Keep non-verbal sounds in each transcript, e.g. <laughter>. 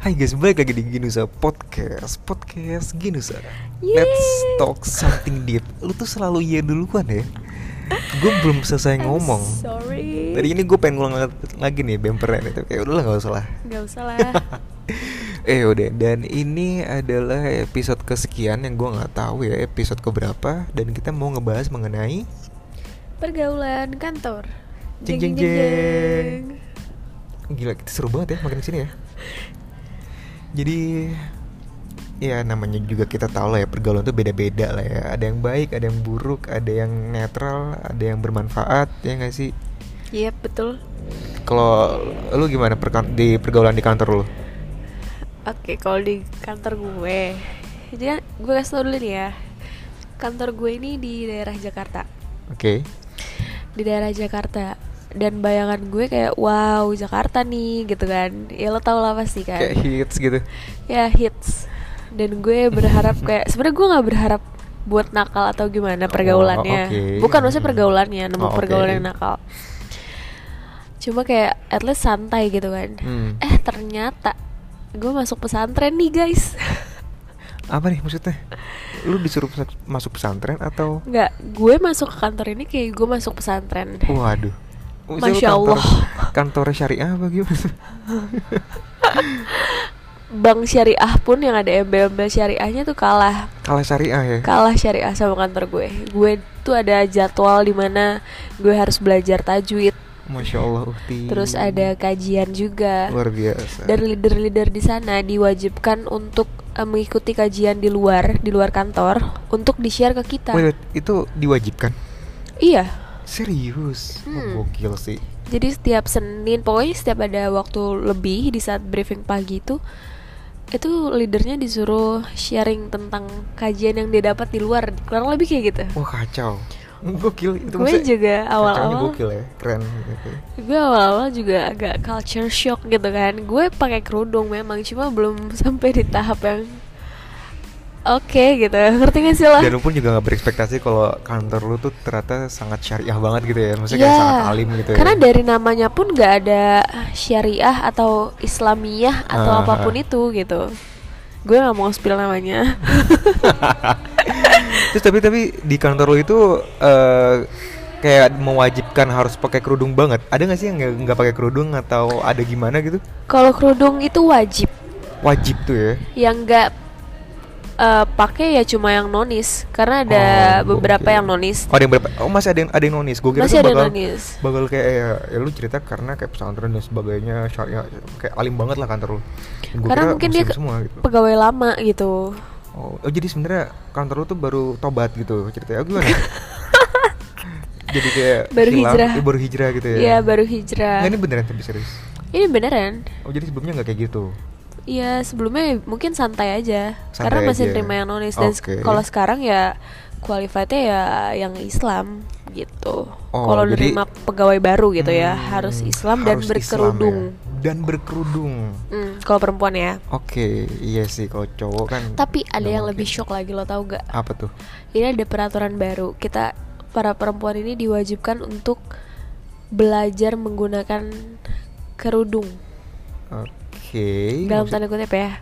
Hai guys, balik lagi di Ginusa Podcast Podcast Ginusa Yeay. Let's talk something deep Lu tuh selalu iya duluan ya Gue belum selesai I'm ngomong Sorry. Tadi ini gue pengen ngulang lagi nih bempernya nih Tapi kayak udahlah gak usah lah Gak usah lah. <laughs> Eh udah, dan ini adalah episode kesekian yang gue nggak tahu ya episode keberapa Dan kita mau ngebahas mengenai Pergaulan kantor. Jeng, jeng, jeng. Gila, kita seru banget ya makin sini ya <laughs> Jadi Ya namanya juga kita tahu lah ya pergaulan tuh beda-beda lah ya Ada yang baik, ada yang buruk, ada yang netral, ada yang bermanfaat Ya nggak sih? Iya betul. Kalau lu gimana perkan- di pergaulan di kantor lu? Oke kalau di kantor gue, jadi kan gue kasih tau dulu nih ya. Kantor gue ini di daerah Jakarta. Oke Di daerah Jakarta. Dan bayangan gue kayak wow Jakarta nih gitu kan. Ya lo tau lah pasti kan. Kayak hits gitu ya hits. Dan gue berharap <laughs> kayak sebenarnya gue nggak berharap buat nakal atau gimana pergaulannya. Oh, oke. Bukan maksudnya pergaulannya, nemu Oh, oke. pergaulan yang nakal. Cuma kayak at least santai gitu kan. Hmm. Eh ternyata gue masuk pesantren nih guys. <laughs> Apa nih maksudnya? Lu disuruh masuk pesantren atau? Nggak, gue masuk ke kantor ini kayak gue masuk pesantren. Waduh Masya kantor- Allah. Kantor syariah apa gimana? Bank syariah pun yang ada embel-embel syariahnya tuh kalah Kalah syariah ya? kalah syariah sama kantor gue. Gue tuh ada jadwal di mana gue harus belajar tajwid. Masya Allah Uhti Terus ada kajian juga. Luar biasa Dan leader-leader di sana diwajibkan untuk eh, mengikuti kajian di luar, di luar kantor untuk di-share ke kita. Wait, itu diwajibkan? Iya. Serius? Hmm. Oh, gokil sih? Jadi setiap Senin, pokoknya setiap ada waktu lebih di saat briefing pagi itu itu leadernya disuruh sharing tentang kajian yang dia dapat di luar. Kurang lebih kayak gitu. Wah kacau. Gokil itu gue juga awal-awal. Gokil ya Keren gitu. gue awal-awal juga agak culture shock gitu kan. Gue pakai kerudung memang cuma belum <laughs> sampai di tahap yang oke gitu. Ngerti gak sih lo? Dan lu pun juga gak berekspektasi kalau kantor lu tuh ternyata sangat syariah banget gitu ya. Maksudnya kayak Iya, sangat alim gitu karena ya dari namanya pun nggak ada syariah atau islamiyah atau Ah, apa pun itu gitu. Gue nggak mau spill namanya. <laughs> Terus tapi tapi di kantor lu itu eh kayak mewajibkan harus pakai kerudung banget. Ada gak sih yang nggak pakai kerudung atau ada gimana gitu? kalau kerudung itu wajib. Wajib tuh ya? Yang nggak eh, pakai ya cuma yang nonis karena ada Oh, beberapa gokil. yang nonis Oh ada yang berapa? Oh masih ada yang ada yang nonis. Gue kira masih ada bakal nonis bakal kayak ya, ya lu cerita karena kayak pesantren dan sebagainya syariah kayak alim banget lah kantor lu. Gua karena mungkin dia semua gitu. pegawai lama gitu Oh, oh, jadi sebenarnya kantor lu tuh baru tobat gitu ceritanya. Oh, gimana? <laughs> jadi kayak Baru hilang, hijrah. eh, baru hijrah gitu ya. Iya baru hijrah Nggak, ini beneran tapi serius. ini beneran Oh jadi sebelumnya nggak kayak gitu. Iya sebelumnya mungkin santai aja Santai karena masih aja. terima yang nonis dan Oke. kalau sekarang ya qualifiednya ya yang Islam gitu. Oh, kalau nerima pegawai baru gitu ya Hmm, harus Islam dan harus berkerudung. Islam ya. Dan berkerudung. Hmm, kalau perempuan ya. Oke, iya sih kalau cowok kan. Tapi ada yang mungkin. lebih shock lagi lo tau gak? Apa tuh? Ini ada peraturan baru. Kita para perempuan ini diwajibkan untuk belajar menggunakan kerudung Oke. Dalam maksud- tanda kutip ya.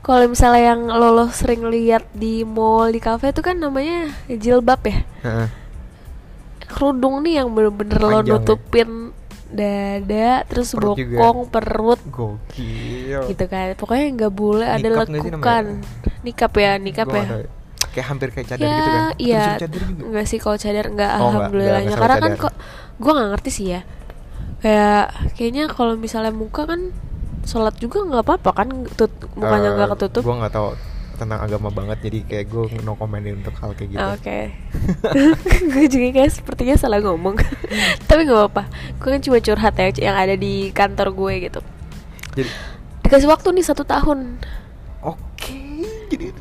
Kalau misalnya yang lo, lo sering lihat di mall di kafe itu kan namanya jilbab ya. Heeh. Kerudung nih yang bener-bener lo ya? nutupin dada terus Perut juga. bokong perut Gokil. gitu kan. Pokoknya nggak boleh ada nggak lekukan. Nikap ya, nikap Gua ya. nggak tahu. Kayak hampir kayak cadar ya, gitu kan? Iya. juga? Enggak sih kalau cadar enggak Oh, nggak, alhamdulillahnya. nggak Karena kan kok gua nggak ngerti sih ya. Kayak kayaknya kalau misalnya muka kan sholat juga nggak apa-apa kan tut mukanya nggak ketutup. Gue nggak tahu tentang agama banget jadi kayak gue no commentin untuk hal kayak gitu. Oke, <laughs> <laughs> gue juga kayak sepertinya salah ngomong, <laughs> tapi nggak apa-apa. Gue kan cuma curhat ya yang ada di kantor gue gitu. Jadi Dikasih waktu nih satu tahun. oke, jadi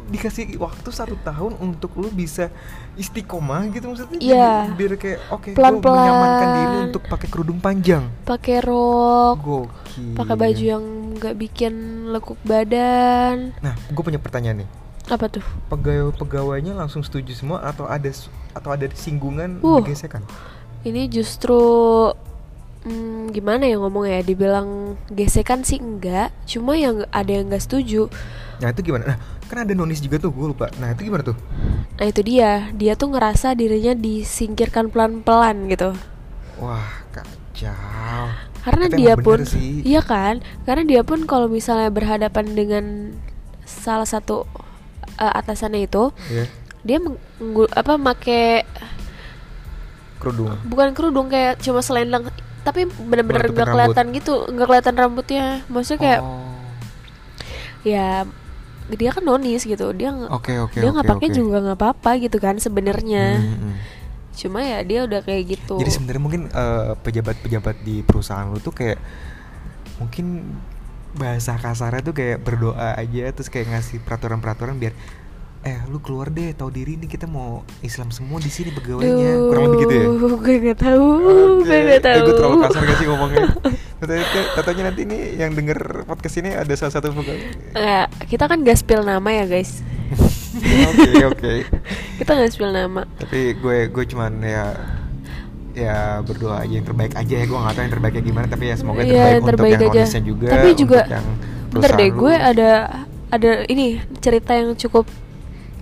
dikasih waktu satu tahun untuk lu bisa istiqomah gitu maksudnya? Jadi Iya. Biar kayak oke, gue Pelan-pelan. menyamankan diri untuk pakai kerudung panjang. Pakai rok, pakai baju yang nggak bikin lekuk badan. Nah, gue punya pertanyaan nih. Apa tuh? Pegawai pegawainya langsung setuju semua atau ada atau ada singgungan Uh. gesekan? Ini justru hmm, gimana ya ngomongnya ya dibilang gesekan sih enggak cuma yang ada yang nggak setuju Nah itu gimana? Nah kan ada nonis juga tuh gue lupa. Nah itu gimana tuh? nah itu dia dia tuh ngerasa dirinya disingkirkan pelan-pelan gitu Wah kacau. karena Tapi dia pun sih. iya kan karena dia pun kalau misalnya berhadapan dengan salah satu eh, atasannya itu Iya. dia menggu- apa make Kerudung. bukan kerudung kayak cuma selendang tapi bener-bener nggak kelihatan gitu nggak kelihatan rambutnya maksudnya kayak Oh. ya dia kan nonis gitu dia Oke oke dia nggak pakai oke. juga nggak apa-apa gitu kan sebenarnya Hmm, hmm. cuma ya dia udah kayak gitu Jadi sebenarnya mungkin eh, pejabat-pejabat di perusahaan lu tuh kayak mungkin bahasa kasarnya tuh kayak berdoa aja terus kayak ngasih peraturan-peraturan biar eh lu keluar deh tahu diri nih kita mau Islam semua di sini pegawainya kurang lebih gitu ya. gue nggak tahu Oke. gue nggak Eh, tahu gue terlalu kasar gak sih ngomongnya? Katanya, <laughs> katanya nanti nih yang denger podcast ini ada salah satu pegawai. Nggak, kita kan gak spill nama ya guys Oke oke. <laughs> kita nggak spill nama Tapi gue gue cuman ya ya berdoa aja yang terbaik aja ya gue nggak tahu yang terbaiknya gimana tapi ya semoga yang Iya, terbaik, yang untuk terbaik yang aja. nonisnya juga Tapi juga, untuk yang bentar deh gue lu. ada ada ini cerita yang cukup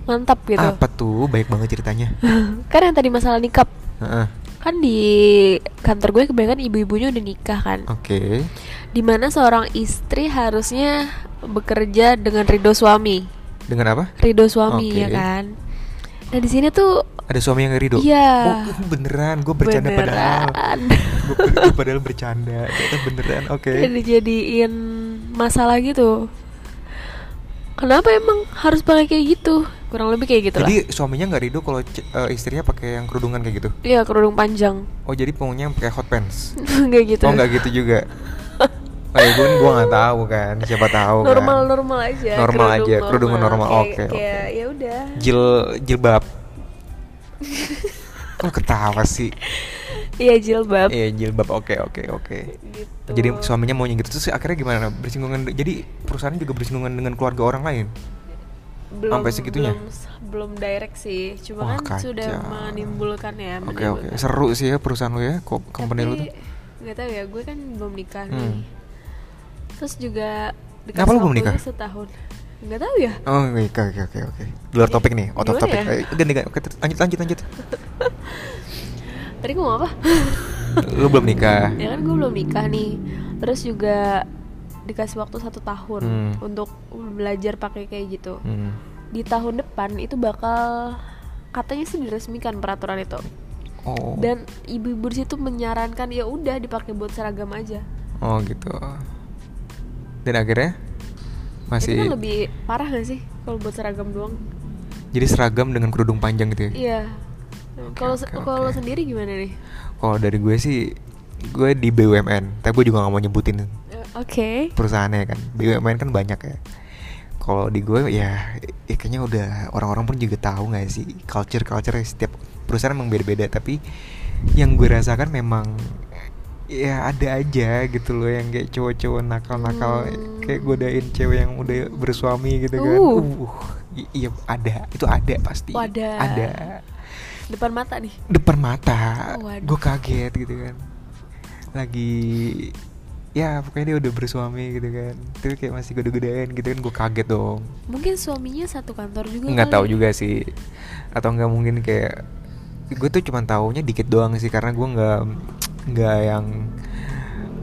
mantap gitu. Apa tuh? Baik banget ceritanya. <laughs> Kan yang tadi masalah nikah. Heeh. kan di kantor gue kebanyakan ibu-ibunya udah nikah kan. Oke. Di mana seorang istri harusnya bekerja dengan ridho suami. Dengan apa? Ridho suami Oke. ya kan? Nah di sini tuh ada suami yang ridho? Iya. oh beneran. Gue bercanda padahal. Beneran. <laughs> Gue, gue padahal bercanda ternyata beneran. Oke. Kayak dijadiin masalah gitu kenapa emang harus pakai kayak gitu? Kurang lebih kayak gitu jadi suaminya nggak ridho kalau eh, istrinya pakai yang kerudungan kayak gitu? Iya kerudung panjang. Oh jadi maunya pakai hot pants? <laughs> Nggak gitu. Oh nggak gitu juga. <laughs> Oh ya gue gue nggak tahu kan. Siapa tahu normal kan. Normal aja Normal kerudung aja, kerudungan normal. Oke, oke. ya udah. Jil jilbab. <laughs> Kok ketawa sih iya jilbab Iya jilbab oke oke oke. gitu Jadi suaminya maunya gitu terus akhirnya gimana? Bersinggungan jadi perusahaan juga bersinggungan dengan keluarga orang lain. belum sampai segitunya? belum, belum direct sih cuma Wah, kan sudah menimbulkan ya Oke oke seru sih ya perusahaan lu ya, kok company lu tuh. nggak tahu ya gue kan belum nikah Hmm. nih terus juga Kenapa lu belum nikah? setahun nggak tahu ya Oh oke oke oke oke. Luar topik nih, out of topic. ya? Eh, Ganti ganti. Lanjut lanjut lanjut. Tadi gue mau apa <laughs> lu belum nikah. ya kan gue belum nikah nih terus juga dikasih waktu satu tahun Hmm. untuk belajar pakai kayak gitu Hmm. di tahun depan itu bakal katanya sih diresmikan peraturan itu Oh. dan ibu-ibu di situ menyarankan ya udah dipakai buat seragam aja Oh gitu. Dan akhirnya itu masih kan lebih parah gak sih kalau buat seragam doang jadi seragam dengan kerudung panjang gitu ya. iya Kalau oke, kalau oke. sendiri gimana nih? Kalau dari gue sih gue di BUMN, tapi gue juga gak mau nyebutin Eh, oke. perusahaannya kan. BUMN kan banyak ya. Kalau di gue ya, ya kayaknya udah orang-orang pun juga tahu nggak sih culture culture setiap perusahaan emang beda-beda. Tapi yang gue rasakan memang ya ada aja gitu loh yang kayak cowok-cowok nakal-nakal Hmm. kayak godain cewek yang udah bersuami gitu kan. Uh. uh iya ada. Itu ada pasti. Oh, ada. Depan mata nih. Depan mata. Oh, gue kaget gitu kan. Lagi ya pokoknya dia udah bersuami gitu kan. Tapi kayak masih gede-gedean gitu kan gue kaget dong. Mungkin suaminya satu kantor juga nggak tahu juga sih. Atau nggak mungkin kayak gue tuh cuma taunya dikit doang sih karena gue nggak nggak yang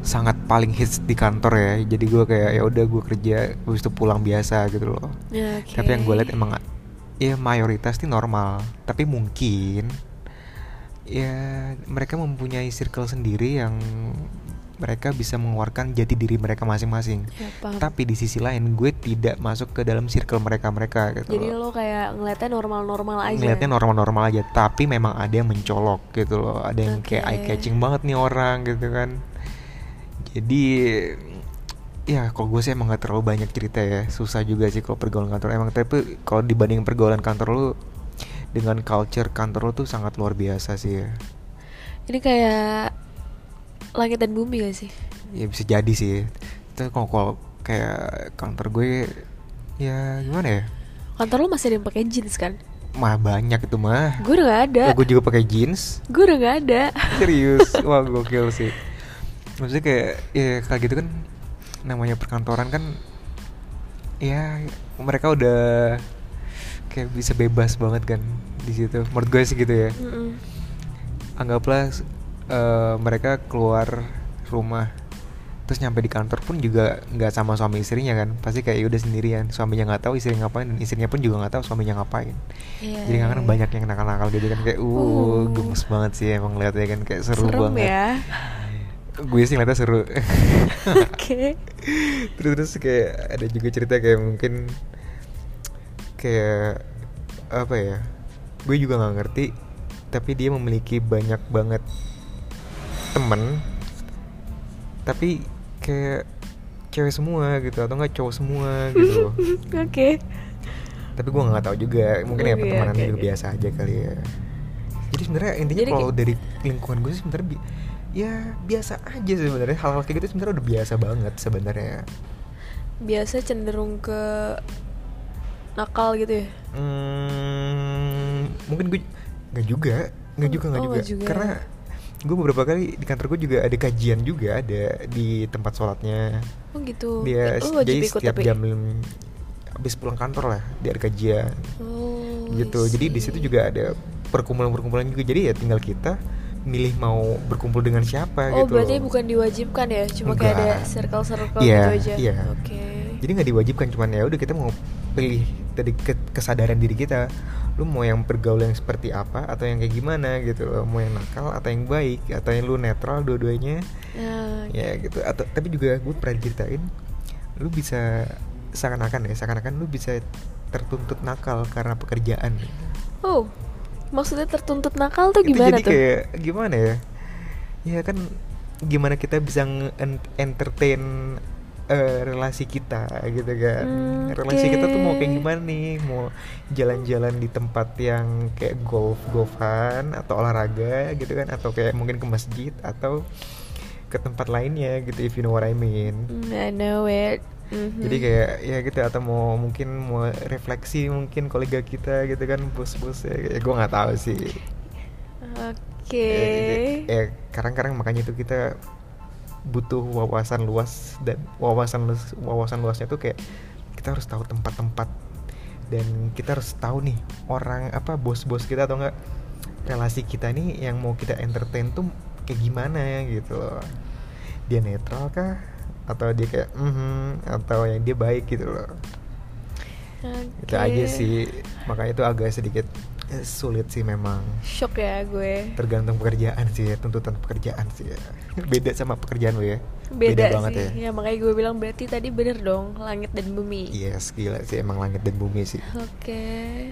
sangat paling hits di kantor ya. Jadi gue kayak ya udah gue kerja habis itu pulang biasa gitu loh. Ya, oke. tapi yang gue lihat emang ya mayoritas sih normal tapi mungkin ya mereka mempunyai circle sendiri yang mereka bisa mengeluarkan jati diri mereka masing-masing Ya, paham. tapi di sisi lain gue tidak masuk ke dalam circle mereka mereka gitu jadi loh. lo kayak ngeliatnya normal-normal aja ngelihatnya normal-normal aja tapi memang ada yang mencolok gitu loh ada yang kayak Oke. eye catching banget nih orang gitu kan jadi ya kalau gue sih emang gak terlalu banyak cerita ya. Susah juga sih kalau pergaulan kantor. Emang tapi kalau dibanding pergaulan kantor lu dengan culture kantor lu tuh sangat luar biasa sih ya. Ini kayak langit dan bumi gak sih? Ya bisa jadi sih. Tapi kalau kalau kayak kantor gue ya gimana ya? Kantor lo masih ada yang pakai jeans kan? Mah banyak itu mah. Gue udah gak ada. Gue juga pakai jeans. Gue udah gak ada. Serius? Wah gokil sih. Maksudnya kayak ya kayak gitu kan namanya perkantoran kan ya mereka udah kayak bisa bebas banget kan di situ menurut gue sih gitu ya Mm-mm. anggaplah eh, mereka keluar rumah terus nyampe di kantor pun juga nggak sama suami istrinya kan pasti kayak ya udah sendirian suaminya nggak tahu istrinya ngapain dan istrinya pun juga nggak tahu suaminya ngapain Iya, jadi kan iya. banyak yang nakal-nakal gitu kan kayak uh Uh. gemes banget sih emang lihatnya kan kayak seru Serem banget ya gue sih ngeliatnya seru. <laughs> Oke. Terus terus kayak ada juga cerita kayak mungkin kayak apa ya gue juga nggak ngerti tapi dia memiliki banyak banget temen tapi kayak cewek semua gitu atau nggak cowok semua gitu <laughs> Oke. Tapi gue nggak tahu juga mungkin ya Oke, pertemanan oke, juga oke. biasa aja kali ya. Jadi sebenarnya intinya kalau dari lingkungan gue sih sebenarnya bi- ya biasa aja sebenarnya hal-hal kayak gitu sebenarnya udah biasa banget sebenarnya Biasa cenderung ke nakal gitu ya Hmm, mungkin gue nggak juga, nggak Oh, juga nggak oh, juga. nggak juga. Karena gue beberapa kali di kantor gue juga ada kajian juga ada di tempat sholatnya. Oh gitu Dia wajib jadi ikut setiap tapi jam habis pulang kantor lah dia ada kajian Oh gitu. I Jadi di situ juga ada perkumpulan-perkumpulan juga. Jadi ya tinggal kita milih mau berkumpul dengan siapa Oh gitu. berarti loh. bukan diwajibkan ya Cuma kayak ada Enggak. circle-circle Iya, gitu aja iya. Oke Jadi nggak diwajibkan cuman ya udah kita mau pilih ke- kesadaran diri kita. Lu mau yang pergaulan yang seperti apa atau yang kayak gimana gitu loh. Mau yang nakal atau yang baik atau yang lu netral dua-duanya. Nah, Ya gitu. Atau tapi juga gue pernah ceritain lu bisa seakan-akan ya, seakan-akan lu bisa tertuntut nakal karena pekerjaan. Oh Maksudnya tertuntut nakal tuh Itu gimana jadi tuh? kayak gimana ya? Ya kan gimana kita bisa nge-entertain eh, relasi kita gitu kan. Hmm, relasi kita tuh mau kayak gimana nih? Mau jalan-jalan di tempat yang kayak golf golfan atau olahraga gitu kan atau kayak mungkin ke masjid atau ke tempat lainnya gitu if you know what I mean. Hmm, I know it Mhm. Jadi kayak ya gitu atau mau mungkin mau refleksi mungkin kolega kita gitu kan bos-bos ya, gue nggak tahu sih. Oke Ya, jadi- ya kadang-kadang makanya itu kita butuh wawasan luas dan wawasan luas, wawasan luasnya tuh kayak kita harus tahu tempat-tempat dan kita harus tahu nih orang apa bos-bos kita atau enggak relasi kita nih yang mau kita entertain tuh kayak gimana gitu loh. Dia netral kah? Atau dia kayak mhm atau yang dia baik gitu loh. Itu Oke. aja sih. Makanya itu agak sedikit eh, sulit sih memang. Shock ya gue. Tergantung pekerjaan sih ya tuntutan pekerjaan sih ya. <laughs> Beda sama pekerjaan lo ya. Beda, banget sih. ya. Ya. makanya gue bilang berarti tadi bener dong Langit dan bumi. Yes gila sih emang langit dan bumi sih. Oke.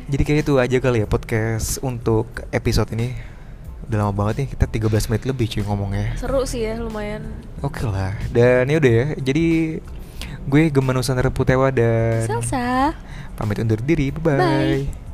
Jadi kayak itu aja kali ya podcast untuk episode ini udah lama banget nih kita 13 menit lebih cuy ngomongnya. Seru sih ya lumayan. Oke lah. Dan ya udah ya jadi gue Geman Nusantara Putewa dan Salsa pamit undur diri bye bye Bye.